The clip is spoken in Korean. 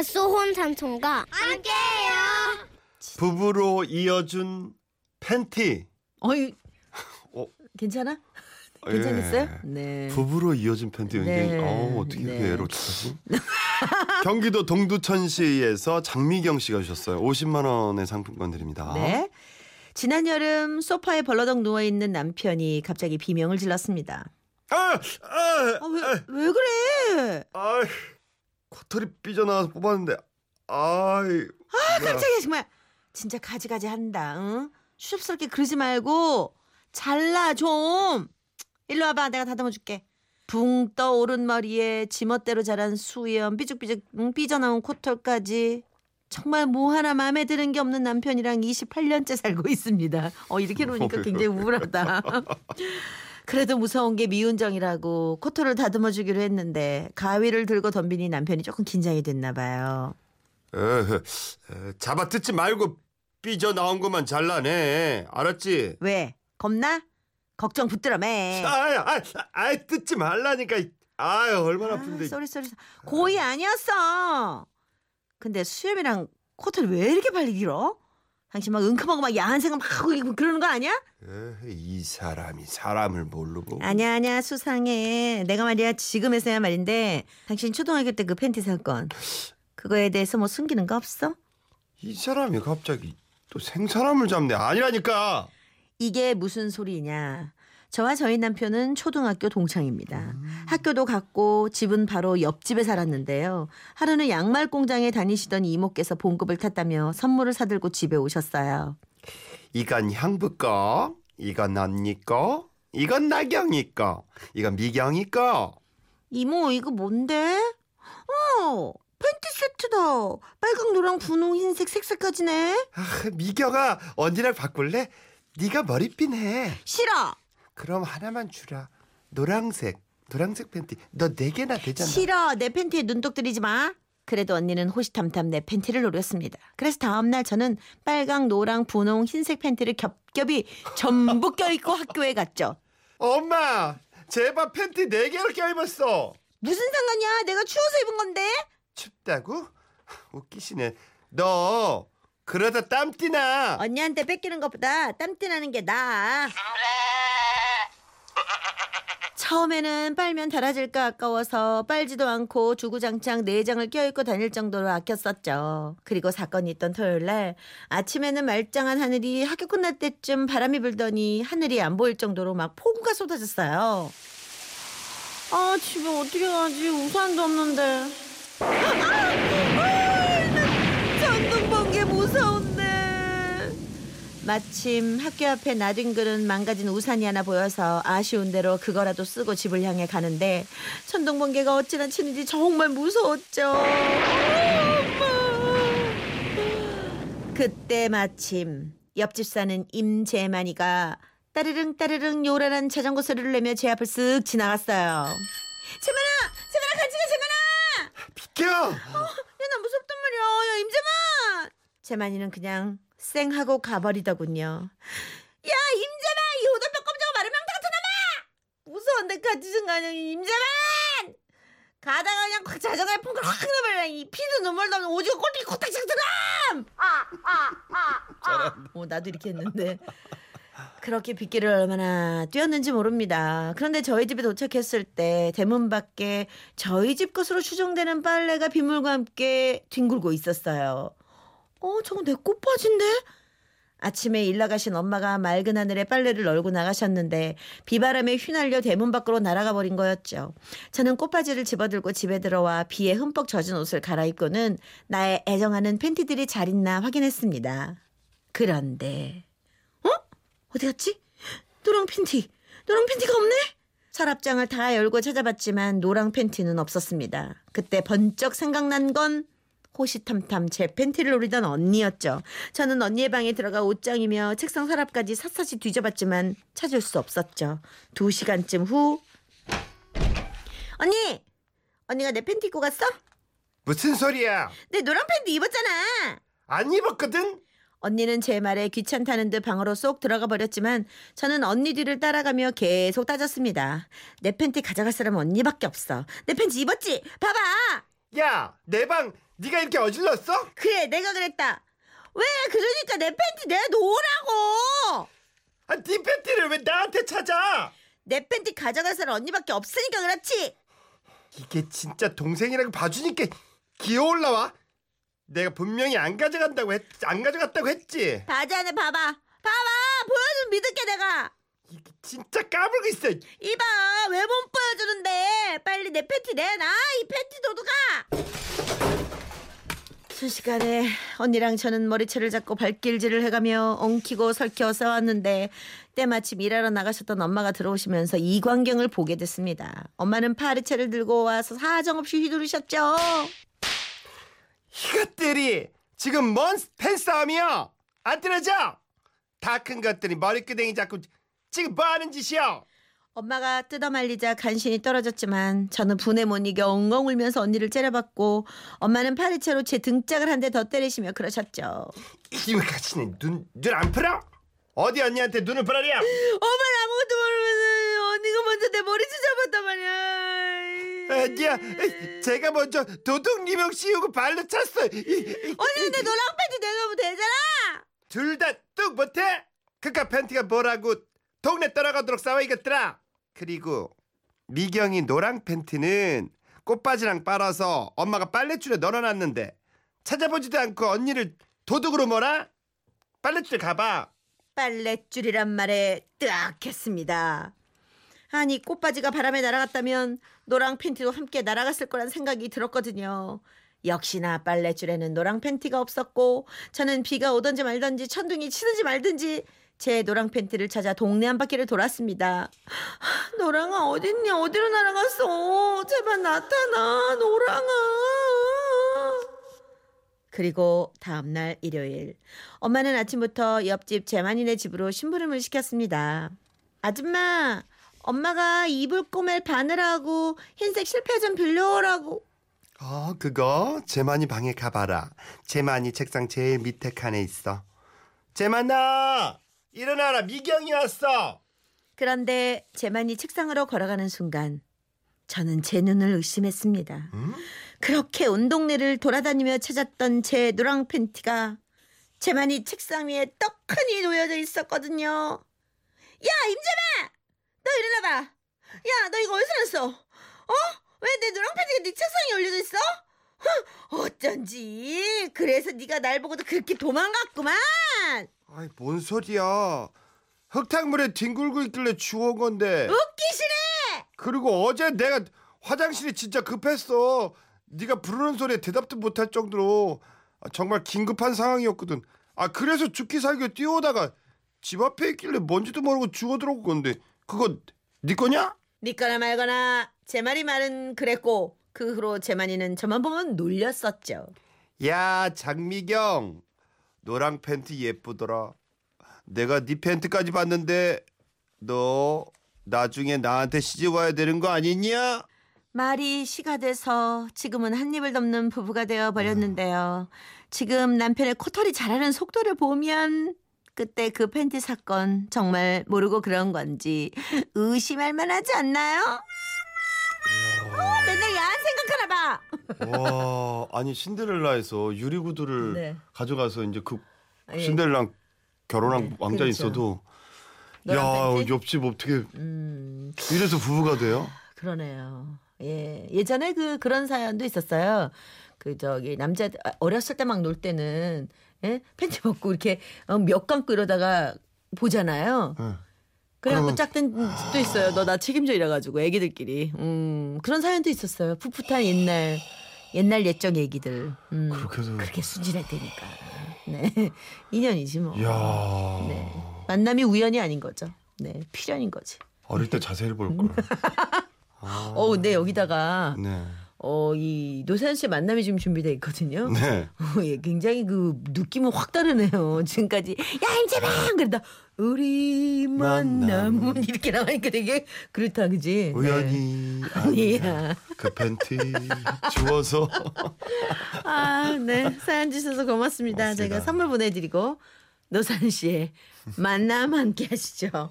갓소혼 삼촌과 함께해요. 부부로 이어준 팬티. 어이 어. 괜찮아? 괜찮겠어요? 예. 네. 부부로 이어진 팬티 굉장히 네. 어, 어떻게 네. 그렇게 에로틱하지? 경기도 동두천시에서 장미경 씨가 주셨어요. 50만 원의 상품권 드립니다. 네. 지난 여름 소파에 벌러덩 누워 있는 남편이 갑자기 비명을 질렀습니다. 아, 아, 아, 왜, 왜 그래? 아, 코털이 삐져나와서 뽑았는데, 아이. 아, 깜짝이야 정말. 진짜 가지가지 한다. 응? 수줍스럽게 그러지 말고 잘라 좀. 일로 와봐. 내가 다듬어 줄게. 붕 떠오른 머리에 지멋대로 자란 수염 삐죽삐죽 응, 삐져나온 코털까지 정말 뭐 하나 마음에 드는 게 없는 남편이랑 28년째 살고 있습니다. 어 이렇게 놓으니까 굉장히 우울하다. 그래도 무서운 게 미운정이라고 코털을 다듬어 주기로 했는데 가위를 들고 덤비니 남편이 조금 긴장이 됐나 봐요. 에, 에, 잡아 뜯지 말고 삐져 나온 것만 잘라내. 알았지? 왜? 겁나? 걱정 붙들어 매. 아이, 아이, 아이, 뜯지 말라니까. 아유, 얼마나 아, 아픈데. sorry sorry. 고의 아니었어. 근데 수염이랑 코털이 왜 이렇게 빨리 길어? 당신 막 응큼하고 막 야한 생각 막 하고 그러는 거 아니야? 에, 이 사람이 사람을 모르고. 아니야 아니야 수상해. 내가 말이야 지금에서야 말인데 당신 초등학교 때 그 팬티 사건 그거에 대해서 뭐 숨기는 거 없어? 이 사람이 갑자기 또 생사람을 잡네. 아니라니까. 이게 무슨 소리냐? 저와 저희 남편은 초등학교 동창입니다. 학교도 같고 집은 바로 옆집에 살았는데요. 하루는 양말 공장에 다니시던 이모께서 봉급을 탔다며 선물을 사들고 집에 오셨어요. 이건 형부 거, 이건 언니 거, 이건 나경이 거, 이건 미경이 거. 이모 이거 뭔데? 어 팬티 세트다. 빨강 노랑 분홍 흰색 색색까지네. 아, 미경아, 언니랑 바꿀래? 네가 머리핀 해. 싫어. 그럼 하나만 주라. 노랑색, 노랑색 팬티. 너 네 개나 되잖아. 싫어. 내 팬티에 눈독 들이지 마. 그래도 언니는 호시탐탐 내 팬티를 노렸습니다. 그래서 다음날 저는 빨강, 노랑, 분홍, 흰색 팬티를 겹겹이 전부 껴입고 학교에 갔죠. 엄마, 제발 팬티 네 개를 껴입었어. 무슨 상관이야? 내가 추워서 입은 건데. 춥다고? 웃기시네. 너 그러다 땀띠나. 언니한테 뺏기는 것보다 땀띠 나는 게 나아. 처음에는 빨면 달아질까 아까워서 빨지도 않고 주구장창 내장을 껴입고 다닐 정도로 아꼈었죠. 그리고 사건이 있던 토요일 날 아침에는 말짱한 하늘이 학교 끝날 때쯤 바람이 불더니 하늘이 안 보일 정도로 막 폭우가 쏟아졌어요. 아 집에 어떻게 가지 우산도 없는데. 전등 번개 무서운데. 마침 학교 앞에 놔둔 그릇 망가진 우산이 하나 보여서 아쉬운 대로 그거라도 쓰고 집을 향해 가는데 천둥 번개가 어찌나 치는지 정말 무서웠죠. 그때 마침 옆집 사는 임재만이가 따르릉 따르릉 요란한 자전거 소리를 내며 제 앞을 쓱 지나갔어요. 재만아, 재만아 같이 가, 재만아. 비켜. 야, 나 무섭단 말이야. 야, 임재만! 재만이는 그냥 쌩 하고 가버리더군요. 야, 임재만! 이 오돌뼈 마른 명타 같은 놈아! 무서운데 같이 좀 가냐, 임재만! 가다가 그냥 확 자전거에 펑크를 확 넣어버려. 이 피도 눈물도 없는 오징어 꼴뚜기 코딱지 같은 놈! 아, 아, 아, 아. 어, 나도 이렇게 했는데. 그렇게 빗길을 얼마나 뛰었는지 모릅니다. 그런데 저희 집에 도착했을 때 대문 밖에 저희 집 것으로 추정되는 빨래가 빗물과 함께 뒹굴고 있었어요. 어, 저거 내 꽃바지인데? 아침에 일 나가신 엄마가 맑은 하늘에 빨래를 널고 나가셨는데 비바람에 휘날려 대문 밖으로 날아가 버린 거였죠. 저는 꽃바지를 집어들고 집에 들어와 비에 흠뻑 젖은 옷을 갈아입고는 나의 애정하는 팬티들이 잘 있나 확인했습니다. 그런데 어? 어디 갔지? 노랑 팬티. 노랑 팬티가 없네? 서랍장을 다 열고 찾아봤지만 노랑 팬티는 없었습니다. 그때 번쩍 생각난 건 호시탐탐 제 팬티를 노리던 언니였죠. 저는 언니의 방에 들어가 옷장이며 책상 서랍까지 샅샅이 뒤져봤지만 찾을 수 없었죠. 두 시간쯤 후 언니! 언니가 내 팬티 입고 갔어? 무슨 소리야? 내 노랑 팬티 입었잖아! 안 입었거든? 언니는 제 말에 귀찮다는 듯 방으로 쏙 들어가 버렸지만 저는 언니 뒤를 따라가며 계속 따졌습니다. 내 팬티 가져갈 사람은 언니밖에 없어. 내 팬티 입었지? 봐봐! 야, 내 방 네가 이렇게 어질렀어? 그래 내가 그랬다. 왜 그러니까 내 팬티 내놓으라고. 아, 네 팬티를 왜 나한테 찾아? 내 팬티 가져갈 사람 언니밖에 없으니까 그렇지. 이게 진짜 동생이라고 봐주니까 기어 올라와. 내가 분명히 안 가져간다고 했, 안 가져갔다고 했지. 바지 안에 봐봐. 봐봐. 보여주면 믿을게 내가. 이게 진짜 까불고 있어. 이봐 왜 못 보여주는데 빨리 내 팬티 내놔 이 팬티 도둑아 순식간에 언니랑 저는 머리채를 잡고 발길질을 해가며 엉키고 설켜 싸웠는데 때마침 일하러 나가셨던 엄마가 들어오시면서 이 광경을 보게 됐습니다 엄마는 파리채를 들고 와서 사정없이 휘두르셨죠 이것들이 지금 뭔 팬싸움이야? 안 들어져? 다 큰 것들이 머리끄댕이 잡고 지금 뭐 하는 짓이야? 엄마가 뜯어말리자 간신히 떨어졌지만 저는 분에 못 이겨 엉엉 울면서 언니를 째려봤고 엄마는 파리채로 제 등짝을 한 대 더 때리시며 그러셨죠. 이놈의 가치는 눈, 눈 안 풀어? 어디 언니한테 눈을 풀어려? 엄마는 아무것도 모르면서 언니가 먼저 내 머리채 잡았단 말이야. 아니야, 제가 먼저 도둑 리명 씌우고 발로 찼어. 언니는 내 노랑 팬티 내놓으면 되잖아. 둘 다 뚝 못해? 그깟 팬티가 뭐라고 동네 떠나가도록 싸워 이것들아. 그리고 미경이 노랑 팬티는 꽃바지랑 빨아서 엄마가 빨래줄에 널어놨는데 찾아보지도 않고 언니를 도둑으로 몰아? 빨래줄 가봐. 빨랫줄이란 말에 뜨악했습니다. 아니 꽃바지가 바람에 날아갔다면 노랑 팬티도 함께 날아갔을 거란 생각이 들었거든요. 역시나 빨랫줄에는 노랑 팬티가 없었고 저는 비가 오든지 말든지 천둥이 치든지 말든지 제 노랑 팬티를 찾아 동네 한 바퀴를 돌았습니다. 하, 노랑아 어딨냐 어디로 날아갔어 제발 나타나 노랑아 그리고 다음날 일요일 엄마는 아침부터 옆집 재만이네 집으로 심부름을 시켰습니다. 아줌마 엄마가 이불 꼬맬 바늘하고 흰색 실패 좀 빌려오라고 어, 그거 재만이 방에 가봐라. 재만이 책상 제일 밑에 칸에 있어. 재만아, 일어나라. 미경이 왔어. 그런데 재만이 책상으로 걸어가는 순간 저는 제 눈을 의심했습니다. 응? 그렇게 온 동네를 돌아다니며 찾았던 제 노랑 팬티가 재만이 책상 위에 떡하니 놓여져 있었거든요. 야 임재만, 너 일어나봐. 야 너 이거 어디서 났어? 어? 왜 내 노랑 팬티가 네 책상에 올려져 있어? huh, 어쩐지 그래서 네가 날 보고도 그렇게 도망갔구만. 아이, 뭔 소리야. 흙탕물에 뒹굴고 있길래 주워온 건데. 웃기시네. 그리고 어제 내가 화장실이 진짜 급했어. 네가 부르는 소리에 대답도 못할 정도로 아, 정말 긴급한 상황이었거든. 아 그래서 죽기 살기 뛰어오다가 집 앞에 있길래 뭔지도 모르고 주워 들어온 건데 그거 네 거냐? 믿거나 말거나 제 말이 말은 그랬고 그 후로 제만이는 저만 보면 놀렸었죠. 야 장미경 노랑 팬티 예쁘더라. 내가 네 팬티까지 봤는데 너 나중에 나한테 시집 와야 되는 거 아니냐? 말이 시가 돼서 지금은 한 입을 덮는 부부가 되어 버렸는데요. 지금 남편의 코털이 자라는 속도를 보면 그때 그 팬티 사건 정말 모르고 그런 건지 의심할 만하지 않나요? 와 아니 신데렐라에서 유리 구두를 네. 가져가서 이제 그 예. 신데렐라랑 결혼한 네, 왕자 그렇죠. 있어도 야 팬티? 옆집 어떻게 음, 이래서 부부가 돼요? 그러네요. 예. 예전에 그 그런 사연도 있었어요. 그 저기 남자 아, 어렸을 때 막 놀 때는 예? 팬티 벗고 이렇게 어, 몇 감고 이러다가 보잖아요. 응. 그래갖고 짝된 집도 있어요. 너 나 책임져 이래가지고 애기들끼리. 음 그런 사연도 있었어요. 풋풋한 옛날 옛날 옛적 얘기들. 음, 그렇게 해서 그렇게 순진할 때니까. 네 인연이지 뭐. 야네 만남이 우연이 아닌 거죠. 네 필연인 거지. 어릴 때 자세히 볼 걸. 아, 어 근데 여기다가 네. 어, 이 노사연 씨의 만남이 지금 준비돼 있거든요. 네. 어, 예, 굉장히 그 느낌은 확 다르네요. 지금까지 야 임재방 그러다 우리 만남은 만남. 이렇게 나가니까 되게 그렇다 그지? 우연히 네. 아니야. 아니야. 그 팬티 주워서 아, 네. 사연 주셔서 고맙습니다. 고맙습니다. 제가 선물 보내드리고 노사연 씨의 만남 함께 하시죠.